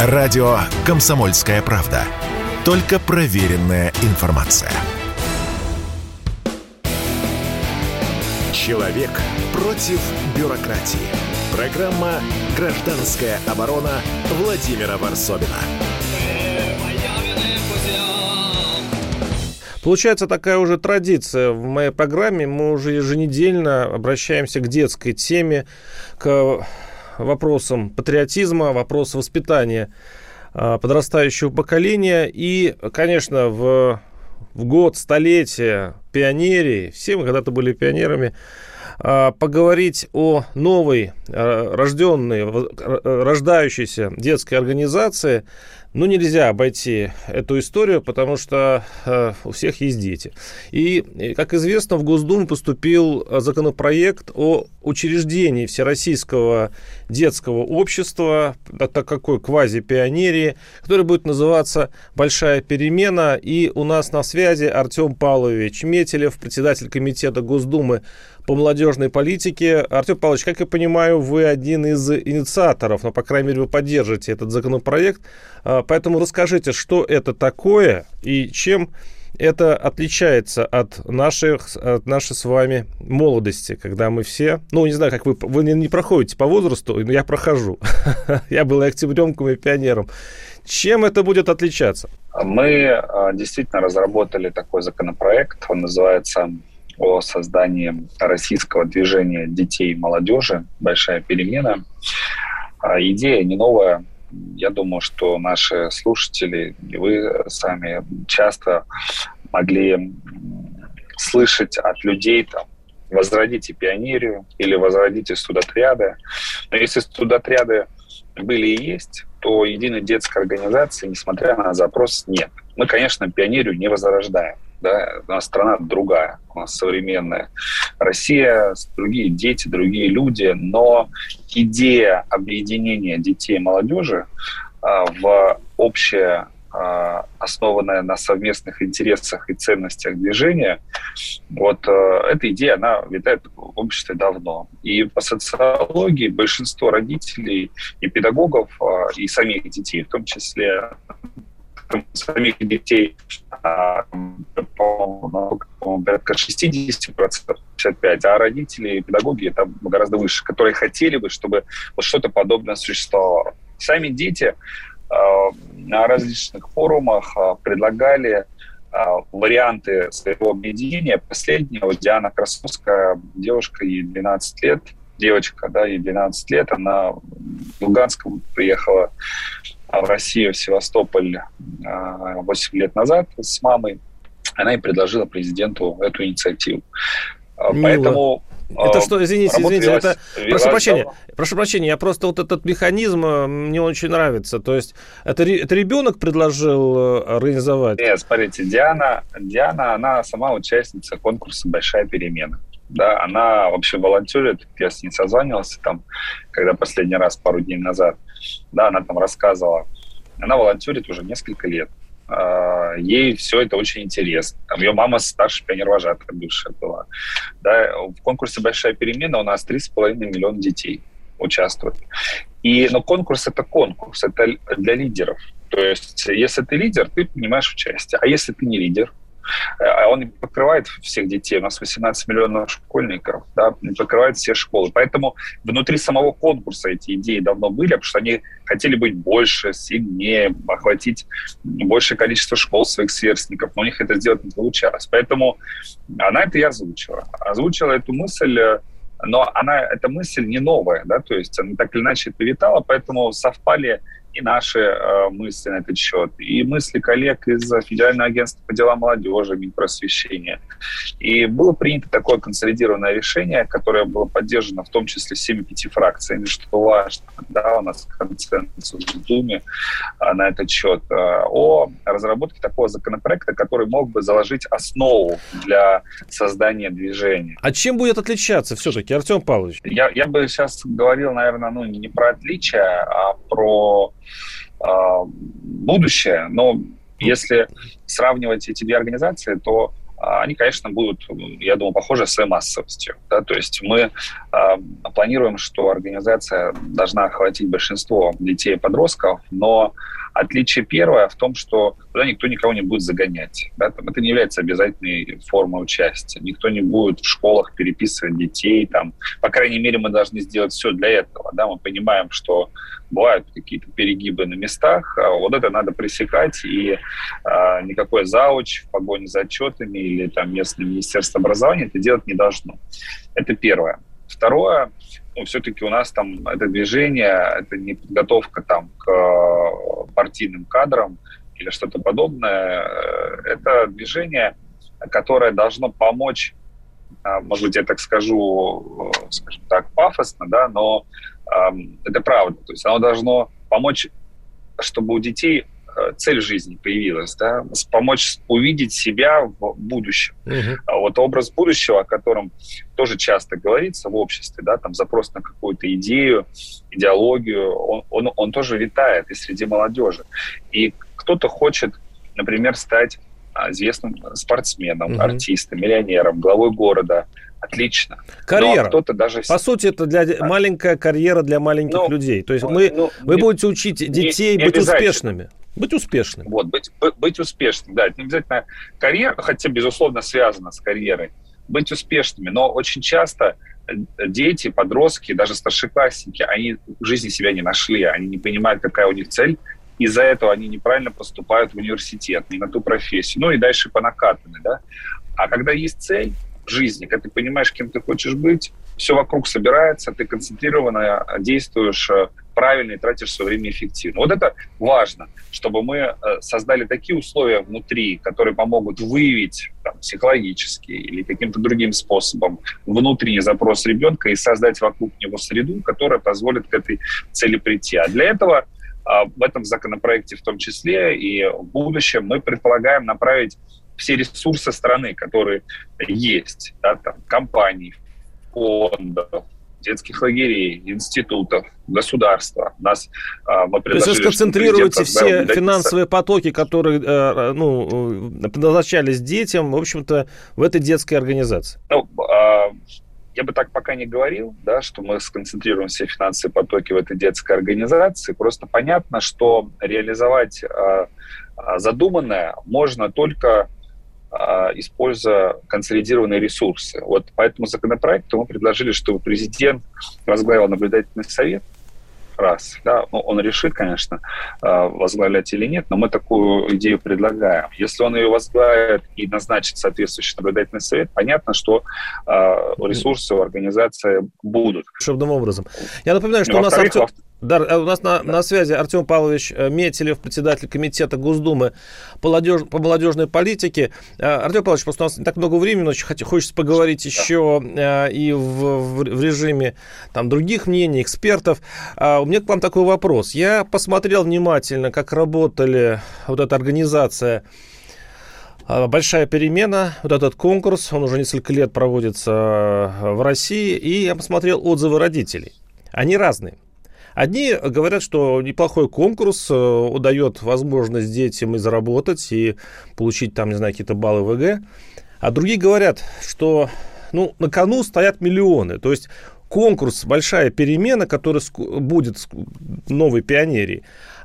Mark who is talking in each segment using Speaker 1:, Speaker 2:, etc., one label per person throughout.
Speaker 1: Радио «Комсомольская правда». Только проверенная информация. Человек против бюрократии. Программа «Гражданская оборона» Владимира Варсобина.
Speaker 2: Получается такая уже традиция в моей программе. Мы уже еженедельно обращаемся к детской теме, к вопросам патриотизма, вопросам воспитания а, подрастающего поколения. И, конечно, в, в год столетия пионерии, все мы когда-то были пионерами, поговорить о новой а, рожденной, рождающейся детской организации – ну, нельзя обойти эту историю, потому что э, у всех есть дети. И, как известно, в Госдуму поступил законопроект о учреждении Всероссийского детского общества, это какой квази-пионерии, который будет называться «Большая перемена». И у нас на связи Артем Павлович Метелев, председатель комитета Госдумы по молодежной политике. Артем Павлович, как я понимаю, вы один из инициаторов, но, по крайней мере, вы поддержите этот законопроект. А, поэтому расскажите, что это такое и чем это отличается от, наших, от нашей с вами молодости, когда мы все, ну, не знаю, как вы, вы не проходите по возрасту, но я прохожу. я был и октябренком, и пионером. Чем это будет отличаться?
Speaker 3: Мы а, действительно разработали такой законопроект, он называется о создании российского движения детей и молодежи «Большая перемена». А, идея не новая. Я думаю, что наши слушатели и вы сами часто могли слышать от людей там, возродите пионерию или возродите студотряды. Но если студотряды были и есть, то единой детской организации, несмотря на запрос, нет. Мы, конечно, пионерию не возрождаем да, у нас страна другая, у нас современная Россия, другие дети, другие люди, но идея объединения детей и молодежи а, в общее а, основанная на совместных интересах и ценностях движения, вот э, эта идея, она витает в обществе давно. И по социологии большинство родителей и педагогов, а, и самих детей, в том числе самих детей а, порядка 60%, 55%, а родители педагоги там гораздо выше, которые хотели бы, чтобы вот что-то подобное существовало. Сами дети а, на различных форумах а, предлагали варианты своего объединения. Последнего Диана Красовская, девушка, ей 12 лет, девочка, да, ей 12 лет, она в Луганском приехала в Россию, в Севастополь 8 а, лет назад с мамой. Она и предложила президенту эту инициативу.
Speaker 2: А, Мило. Поэтому это а, что, извините, извините, велась, это... Велась прошу прощения, давно. прошу прощения, я просто вот этот механизм мне очень нравится. То есть это, это ребенок предложил э, организовать?
Speaker 3: Нет, смотрите, Диана, Диана, она сама участница конкурса «Большая перемена». Да, она вообще волонтерит, я с ней созванивался там, когда последний раз, пару дней назад, да, она там рассказывала. Она волонтерит уже несколько лет. А, ей все это очень интересно. Там ее мама старший пионер-вожатая бывшая была. Да, в конкурсе «Большая перемена» у нас 3,5 миллиона детей участвуют. И, но конкурс – это конкурс, это для лидеров. То есть, если ты лидер, ты принимаешь участие. А если ты не лидер, он не покрывает всех детей. У нас 18 миллионов школьников, да, покрывает все школы. Поэтому внутри самого конкурса эти идеи давно были, потому что они хотели быть больше, сильнее, охватить большее количество школ своих сверстников, но у них это сделать не получалось. Поэтому она это и озвучила. Озвучила эту мысль но она, эта мысль не новая, да, то есть она так или иначе это витала, поэтому совпали и наши э, мысли на этот счет, и мысли коллег из Федерального агентства по делам молодежи, Минпросвещения. И было принято такое консолидированное решение, которое было поддержано в том числе всеми пяти фракциями, что важно, да, у нас консенсус в Думе э, на этот счет, э, о разработке такого законопроекта, который мог бы заложить основу для создания движения.
Speaker 2: А чем будет отличаться все-таки, Артем Павлович?
Speaker 3: Я, я бы сейчас говорил, наверное, ну, не про отличия, а про а, будущее. Но если сравнивать эти две организации, то а, они, конечно, будут, я думаю, похожи своей массовостью. Да? То есть мы э, планируем, что организация должна охватить большинство детей и подростков, но Отличие первое в том, что туда никто никого не будет загонять. Да? Там, это не является обязательной формой участия. Никто не будет в школах переписывать детей. Там. По крайней мере, мы должны сделать все для этого. Да? Мы понимаем, что бывают какие-то перегибы на местах. А вот это надо пресекать. И а, никакой зауч в погоне за отчетами или там местное министерство образования это делать не должно. Это первое. Второе, ну, все-таки у нас там это движение, это не подготовка там к э, партийным кадрам или что-то подобное. Э, это движение, которое должно помочь, э, может быть, я так скажу, скажем так, пафосно, да, но э, это правда. То есть оно должно помочь, чтобы у детей Э, цель жизни появилась, да, помочь увидеть себя в будущем. Угу. Вот образ будущего, о котором тоже часто говорится в обществе, да, там запрос на какую-то идею, идеологию, он, он, он тоже витает и среди молодежи. И кто-то хочет, например, стать а, известным спортсменом, угу. артистом, миллионером, главой города. Отлично.
Speaker 2: Карьера. Ну, кто-то даже... По сути, это для... а. маленькая карьера для маленьких ну, людей. То есть мы, ну, вы не, будете учить детей не, не быть успешными. Быть успешным.
Speaker 3: Вот, быть, быть успешным, да. Это не обязательно карьера, хотя, безусловно, связано с карьерой. Быть успешными. Но очень часто э, дети, подростки, даже старшеклассники, они в жизни себя не нашли, они не понимают, какая у них цель, из-за этого они неправильно поступают в университет, не на ту профессию, ну и дальше по накатанной, да. А когда есть цель жизни, когда ты понимаешь, кем ты хочешь быть, все вокруг собирается, ты концентрированно действуешь э, правильно и тратишь свое время эффективно. Вот это важно, чтобы мы э, создали такие условия внутри, которые помогут выявить там, психологически или каким-то другим способом внутренний запрос ребенка и создать вокруг него среду, которая позволит к этой цели прийти. А для этого а, в этом законопроекте в том числе и в будущем мы предполагаем направить все ресурсы страны, которые есть, да, там, компаний, фондов, детских лагерей, институтов, государства. Нас,
Speaker 2: а, мы То есть вы сконцентрируете все финансовые потоки, которые э, ну, э, предназначались детям, в общем-то, в этой детской организации?
Speaker 3: Ну, а, я бы так пока не говорил, да, что мы сконцентрируем все финансовые потоки в этой детской организации. Просто понятно, что реализовать а, задуманное можно только а, используя консолидированные ресурсы. Вот по этому законопроекту мы предложили, чтобы президент возглавил наблюдательный совет, раз. Да? Ну, он решит, конечно, а, возглавлять или нет, но мы такую идею предлагаем. Если он ее возглавит и назначит соответствующий наблюдательный совет, понятно, что а, ресурсы у организации будут.
Speaker 2: Шебным образом. Я напоминаю, что у нас... Артем... Да, у нас на, на связи Артем Павлович э, Метелев, председатель комитета Госдумы по, молодеж, по молодежной политике. Э, Артем Павлович, просто у нас не так много времени, но хочется поговорить еще э, и в, в, в режиме там, других мнений, экспертов. У меня к вам такой вопрос. Я посмотрел внимательно, как работали вот эта организация Большая перемена, вот этот конкурс, он уже несколько лет проводится в России, и я посмотрел отзывы родителей. Они разные. Одни говорят, что неплохой конкурс э, удает возможность детям и заработать, и получить там, не знаю, какие-то баллы ВГ. А другие говорят, что ну, на кону стоят миллионы. То есть конкурс, большая перемена, которая будет новой пионерии,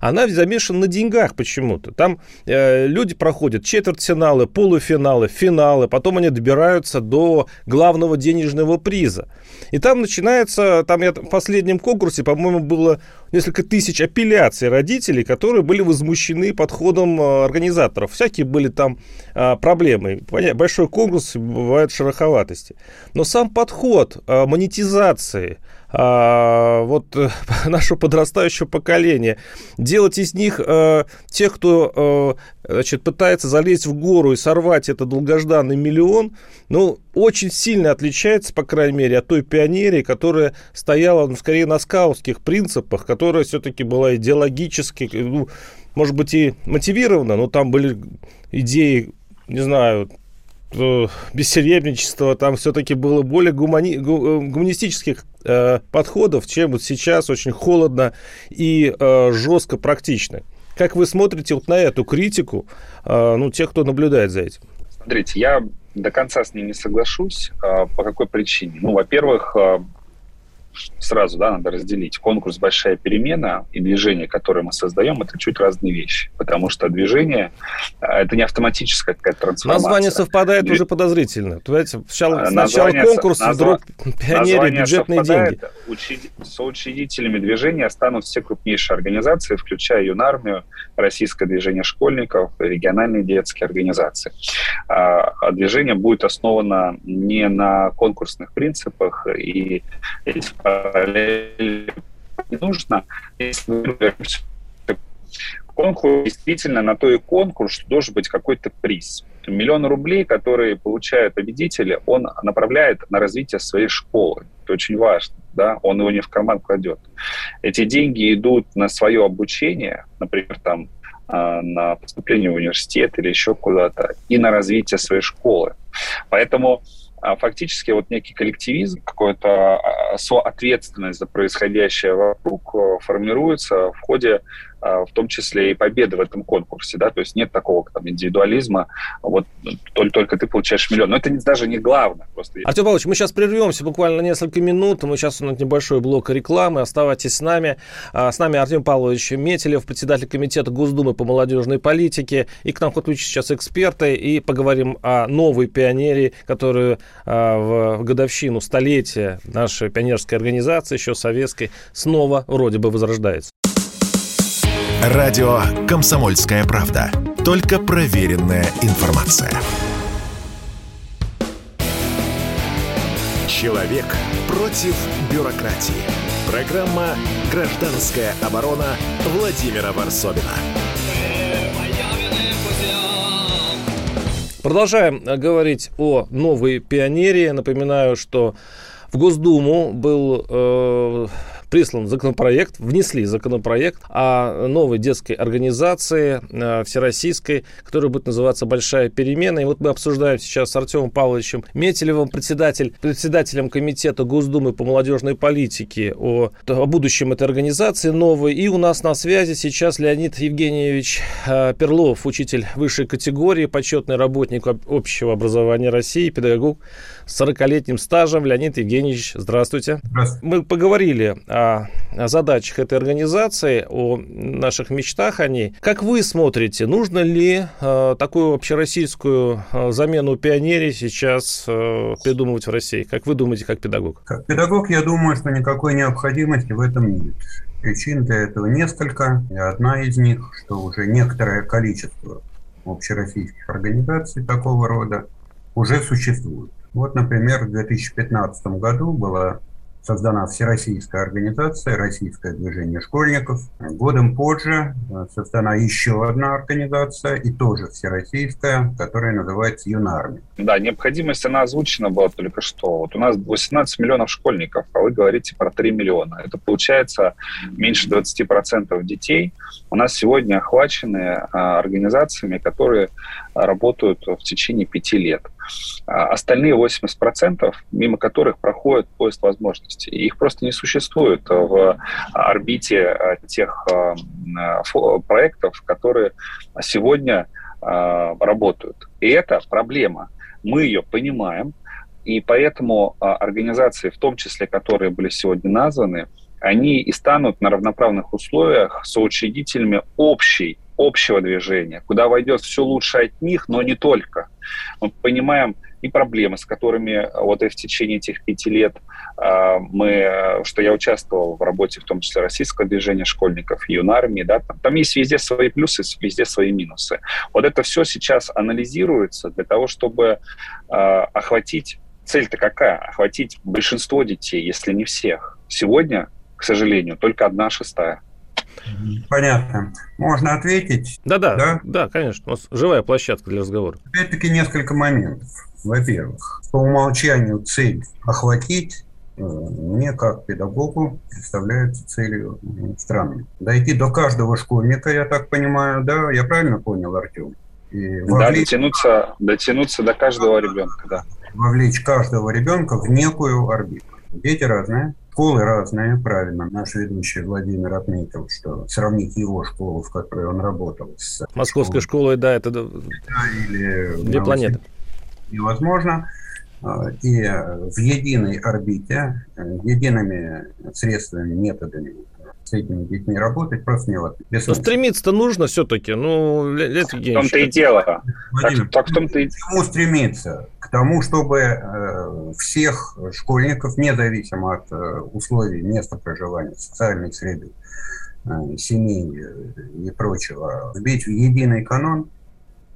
Speaker 2: она замешана на деньгах почему-то. Там э, люди проходят четвертьфиналы, полуфиналы, финалы, потом они добираются до главного денежного приза. И там начинается, там я в последнем конкурсе, по-моему, было несколько тысяч апелляций родителей, которые были возмущены подходом э, организаторов. Всякие были там э, проблемы. Большой конкурс, бывают шероховатости. Но сам подход э, монетизации – а, вот э, нашего подрастающего поколения, делать из них э, тех, кто э, значит, пытается залезть в гору и сорвать этот долгожданный миллион, ну, очень сильно отличается, по крайней мере, от той пионерии, которая стояла, ну, скорее, на скаутских принципах, которая все-таки была идеологически, ну, может быть, и мотивирована, но там были идеи, не знаю, бессеребничества там все-таки было более гумани... Гуманистических э, подходов, чем вот сейчас очень холодно и э, жестко практично. Как вы смотрите вот на эту критику, э, ну, тех, кто наблюдает за этим?
Speaker 3: Смотрите, я до конца с ним не соглашусь. А, по какой причине? Ну, во-первых, а, сразу да, надо разделить. Конкурс «Большая перемена» и движение, которое мы создаем, это чуть разные вещи. Потому что движение а, – это не автоматическая какая-то трансформация.
Speaker 2: Название совпадает Дв... уже подозрительно. Понимаете, сначала, сначала конкурс, назва... вдруг пионеры, бюджетные деньги.
Speaker 3: Учи... Соучредителями движения станут все крупнейшие организации, включая юнармию, Российское движение школьников, региональные детские организации. А, а движение будет основано не на конкурсных принципах и параллели не нужно. Конкурс действительно на то и конкурс, что должен быть какой-то приз. Миллион рублей, которые получают победители, он направляет на развитие своей школы. Это очень важно. Да? Он его не в карман кладет. Эти деньги идут на свое обучение, например, там, а, на поступление в университет или еще куда-то, и на развитие своей школы. Поэтому фактически вот некий коллективизм, какая-то а, соответственность за происходящее вокруг э, формируется в ходе а, в том числе и победы в этом конкурсе, да, то есть нет такого там индивидуализма, вот только, только ты получаешь миллион. Но это даже не главное. Просто...
Speaker 2: Артем Павлович, мы сейчас прервемся буквально несколько минут, мы сейчас у нас небольшой блок рекламы, оставайтесь с нами. С нами Артем Павлович Метелев, председатель комитета Госдумы по молодежной политике, и к нам подключатся сейчас эксперты, и поговорим о новой пионерии, которую в годовщину столетия нашей пионерской организации, еще советской, снова вроде бы возрождается.
Speaker 1: Радио «Комсомольская правда». Только проверенная информация. Человек против бюрократии. Программа «Гражданская оборона» Владимира Варсовина.
Speaker 2: Продолжаем говорить о новой пионерии. Напоминаю, что в Госдуму был э, прислан законопроект, внесли законопроект о новой детской организации э, всероссийской, которая будет называться «Большая перемена». И вот мы обсуждаем сейчас с Артемом Павловичем Метелевым, председатель, председателем Комитета Госдумы по молодежной политике, о, о будущем этой организации новой. И у нас на связи сейчас Леонид Евгеньевич э, Перлов, учитель высшей категории, почетный работник общего образования России, педагог с 40-летним стажем. Леонид Евгеньевич, здравствуйте. Здравствуйте. Мы поговорили о о, задачах этой организации, о наших мечтах о ней. Как вы смотрите, нужно ли э, такую общероссийскую э, замену пионерии сейчас э, придумывать в России? Как вы думаете, как педагог?
Speaker 4: Как педагог, я думаю, что никакой необходимости в этом нет. Причин для этого несколько. И одна из них, что уже некоторое количество общероссийских организаций такого рода уже существует. Вот, например, в 2015 году была создана Всероссийская организация «Российское движение школьников». Годом позже э, создана еще одна организация, и тоже всероссийская, которая называется «Юнарми».
Speaker 3: Да, необходимость, она озвучена была только что. Вот у нас 18 миллионов школьников, а вы говорите про 3 миллиона. Это получается меньше 20% детей. У нас сегодня охвачены а, организациями, которые работают в течение пяти лет. А остальные 80%, мимо которых проходит поезд возможностей. Их просто не существует в орбите а, тех а, проектов, которые сегодня работают. И это проблема. Мы ее понимаем, и поэтому организации, в том числе, которые были сегодня названы, они и станут на равноправных условиях соучредителями общей общего движения, куда войдет все лучше от них, но не только. Мы понимаем и проблемы, с которыми вот и в течение этих пяти лет э, мы, что я участвовал в работе, в том числе российского движения школьников, юнармии, да, там, там есть везде свои плюсы, везде свои минусы. Вот это все сейчас анализируется для того, чтобы э, охватить цель-то какая? Охватить большинство детей, если не всех. Сегодня, к сожалению, только одна шестая.
Speaker 4: Понятно. Можно ответить?
Speaker 2: Да-да, да? да, конечно. У нас живая площадка для разговора.
Speaker 4: Опять-таки несколько моментов. Во-первых, по умолчанию цель охватить э, мне как педагогу представляется целью странной. Дойти до каждого школьника, я так понимаю, да? Я правильно понял, Артем?
Speaker 3: И вовлечь... Да, дотянуться, дотянуться до каждого ребенка, да.
Speaker 4: Вовлечь каждого ребенка в некую орбиту. Дети разные, Школы разные, правильно. Наш ведущий Владимир отметил, что сравнить его школу, в которой он работал, с
Speaker 2: Московской школой, школой да, это да, или
Speaker 4: две планеты. невозможно. А, и в единой орбите, едиными средствами, методами с этими детьми работать просто невозможно.
Speaker 2: Но стремиться-то нужно все-таки. Ну, Лет
Speaker 3: В том-то и дело.
Speaker 4: Владимир, так, так в том-то и... К чему стремиться? К тому, чтобы э, всех школьников, независимо от э, условий места проживания, социальной среды, э, семей и прочего, вбить в единый канон,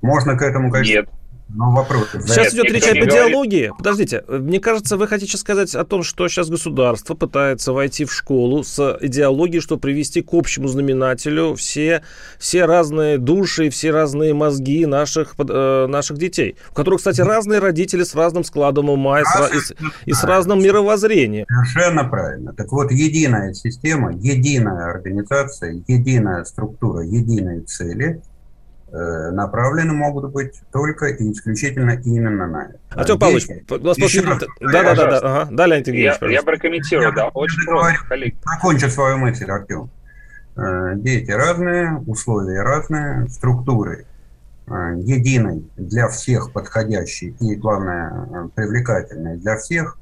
Speaker 4: можно к этому,
Speaker 3: конечно, Нет.
Speaker 2: Но вопрос. Сейчас идет речь об идеологии. Подождите, мне кажется, вы хотите сказать о том, что сейчас государство пытается войти в школу с идеологией, чтобы привести к общему знаменателю все, все разные души, все разные мозги наших, э, наших детей, у которых, кстати, разные родители с разным складом ума и, с, и, с, и с разным мировоззрением.
Speaker 4: Совершенно правильно. Так вот, единая система, единая организация, единая структура, единые цели – направлены могут быть только и исключительно именно на это.
Speaker 2: Артем Павлович, у нас еще... Да, да, да, да, ага. Да, Леонид
Speaker 3: Евгеньевич, я, я прокомментирую, да, очень
Speaker 4: просто. Закончу свою мысль, Артем. Э, дети разные, условия разные, структуры э, единой для всех подходящей и, главное, привлекательной для всех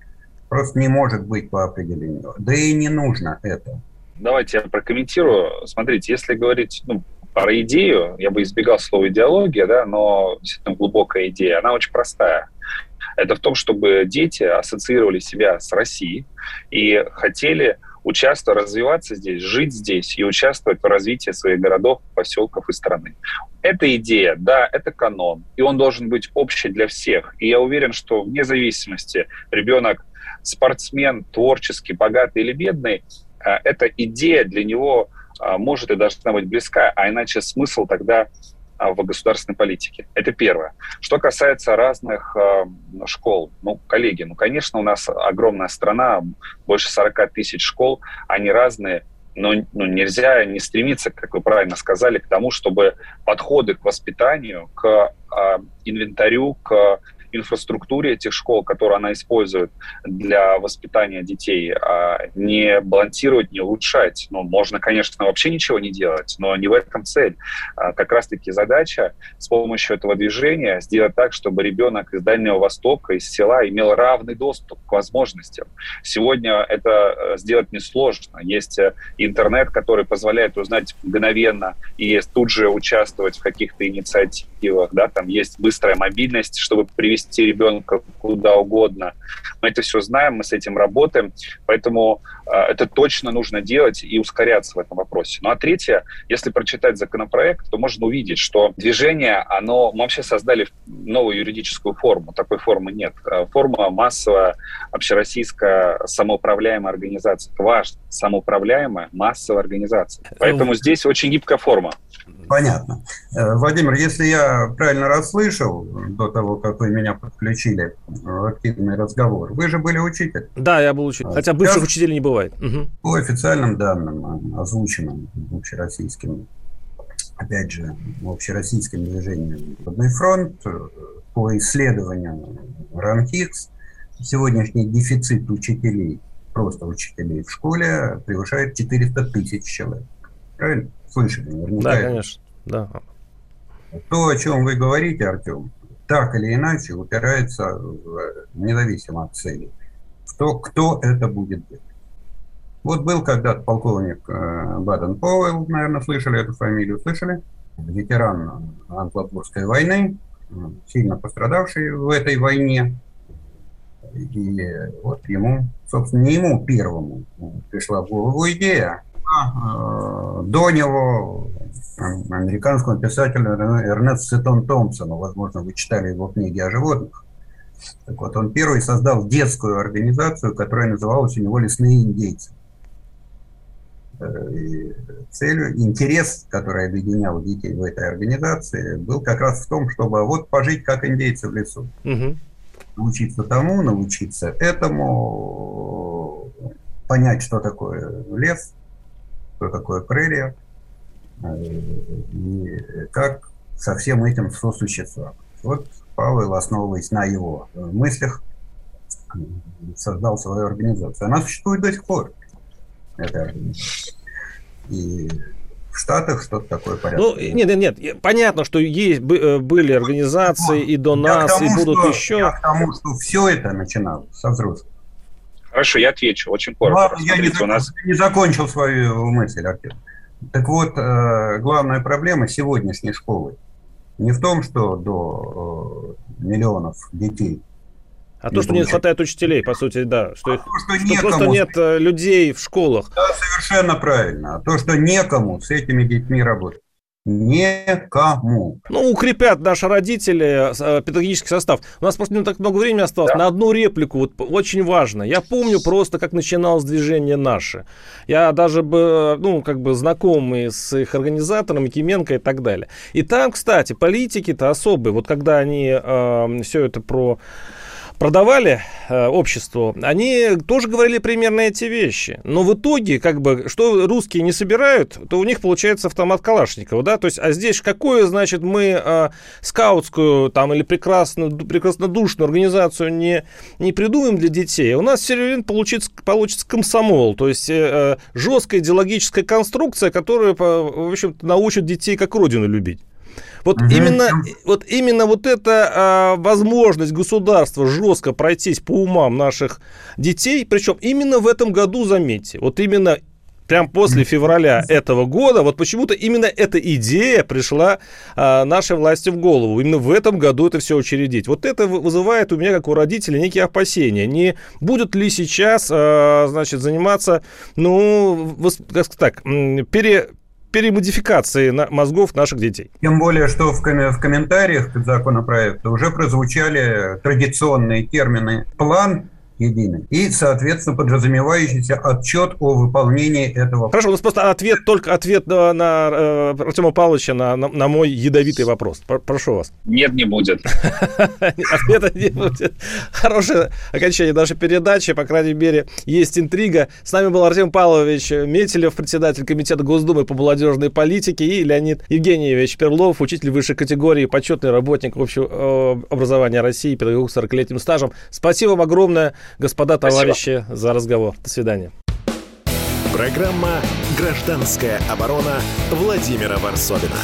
Speaker 4: просто не может быть по определению. Да и не нужно это.
Speaker 3: Давайте я прокомментирую. Смотрите, если говорить ну, про идею, я бы избегал слова идеология, да, но действительно глубокая идея, она очень простая. Это в том, чтобы дети ассоциировали себя с Россией и хотели участвовать, развиваться здесь, жить здесь и участвовать в развитии своих городов, поселков и страны. Эта идея, да, это канон, и он должен быть общий для всех. И я уверен, что вне зависимости ребенок спортсмен, творческий, богатый или бедный, э, эта идея для него может и должна быть близка, а иначе смысл тогда а, в государственной политике. Это первое. Что касается разных э, школ, ну, коллеги, ну, конечно, у нас огромная страна, больше 40 тысяч школ, они разные, но ну, нельзя не стремиться, как вы правильно сказали, к тому, чтобы подходы к воспитанию, к э, инвентарю, к инфраструктуре этих школ, которую она использует для воспитания детей, а не балансировать, не улучшать. Ну, можно, конечно, вообще ничего не делать, но не в этом цель. А как раз-таки задача с помощью этого движения сделать так, чтобы ребенок из Дальнего Востока, из села имел равный доступ к возможностям. Сегодня это э, сделать несложно. Есть э, интернет, который позволяет узнать мгновенно и тут же участвовать в каких-то инициативах. Да? Там есть быстрая мобильность, чтобы привести вести ребенка куда угодно. Мы это все знаем, мы с этим работаем, поэтому э, это точно нужно делать и ускоряться в этом вопросе. Ну а третье, если прочитать законопроект, то можно увидеть, что движение, оно, мы вообще создали новую юридическую форму, такой формы нет. Э, форма массовая, общероссийская самоуправляемая организация. Это важно, самоуправляемая массовая организация. Поэтому ну, здесь очень гибкая форма.
Speaker 4: Понятно. Э, Владимир, если я правильно расслышал до того, как вы меня подключили в активный разговор, вы же были учитель.
Speaker 2: Да, я был учитель. Хотя бывших Сейчас учителей не бывает. Угу.
Speaker 4: По официальным данным, озвученным общероссийским, опять же, общероссийским движением «Водный фронт», по исследованию РАНХИКС, сегодняшний дефицит учителей, просто учителей в школе, превышает 400 тысяч человек. Правильно? Слышали
Speaker 2: наверняка. Да, конечно, да.
Speaker 4: То, о чем вы говорите, Артем, так или иначе упирается в, независимо от цели, в то, кто это будет делать. Вот был когда-то полковник э, Баден Пауэлл, наверное, слышали эту фамилию, слышали? Ветеран Англобурской войны, сильно пострадавший в этой войне. И вот ему, собственно, не ему первому пришла в голову идея Э, до него американскому писателю Эрнест Сеттон Томпсону, возможно, вы читали его книги о животных. Так вот, он первый создал детскую организацию, которая называлась у него «Лесные индейцы». Э, и целью, интерес, который объединял детей в этой организации, был как раз в том, чтобы вот пожить как индейцы в лесу. Угу. Научиться тому, научиться этому, понять, что такое лес – что такое прерия э, и как со всем этим сосуществовать. Вот Павел, основываясь на его мыслях, создал свою организацию. Она существует до сих пор, эта организация. И в Штатах что-то такое порядка. Ну,
Speaker 2: нет, нет, нет, понятно, что есть э, были организации и до нас, тому, и будут что, еще. Я
Speaker 4: к тому, что все это начиналось со взрослых.
Speaker 3: Хорошо, я отвечу очень коротко.
Speaker 4: я не, у нас... не закончил свою мысль, Артем. Так вот, э, главная проблема сегодняшней школы не в том, что до э, миллионов детей
Speaker 2: а то, что не хватает учителей, по сути, да. Что, а их, то, что, что просто нет э, людей в школах.
Speaker 4: Да, совершенно правильно. А то, что некому с этими детьми работать. Никому.
Speaker 2: Ну, укрепят наши родители э, педагогический состав. У нас просто не так много времени осталось. Да. На одну реплику, вот очень важно. Я помню просто, как начиналось движение «Наше». Я даже, бы, ну, как бы знакомый с их организатором, Кименко и так далее. И там, кстати, политики-то особые. Вот когда они э, все это про продавали э, обществу, они тоже говорили примерно эти вещи. Но в итоге, как бы, что русские не собирают, то у них получается автомат Калашникова, да, то есть, а здесь какое, значит, мы э, скаутскую там или прекрасно, прекраснодушную организацию не, не придумаем для детей, у нас все равно получится, получится комсомол, то есть э, жесткая идеологическая конструкция, которая, в общем-то, научит детей как родину любить. Вот, угу. именно, вот именно вот эта а, возможность государства жестко пройтись по умам наших детей, причем именно в этом году, заметьте, вот именно прям после февраля этого года, вот почему-то именно эта идея пришла а, нашей власти в голову. Именно в этом году это все учредить. Вот это вызывает у меня, как у родителей, некие опасения. Не будет ли сейчас, а, значит, заниматься, ну, как так, пере перемодификации на мозгов наших детей.
Speaker 4: Тем более, что в, ком- в комментариях к законопроекту уже прозвучали традиционные термины «план», единый. И, соответственно, подразумевающийся отчет о выполнении этого.
Speaker 2: Хорошо, у нас просто ответ, только ответ на, на э, Артема Павловича на, на, на мой ядовитый вопрос. Прошу вас.
Speaker 3: Нет, не будет.
Speaker 2: Ответа не будет. Хорошее окончание нашей передачи. По крайней мере, есть интрига. С нами был Артем Павлович Метелев, председатель Комитета Госдумы по молодежной политике, и Леонид Евгеньевич Перлов, учитель высшей категории, почетный работник общего э, образования России, педагог с 40-летним стажем. Спасибо вам огромное господа товарищи, Спасибо. за разговор. До свидания.
Speaker 1: Программа «Гражданская оборона» Владимира Варсовина.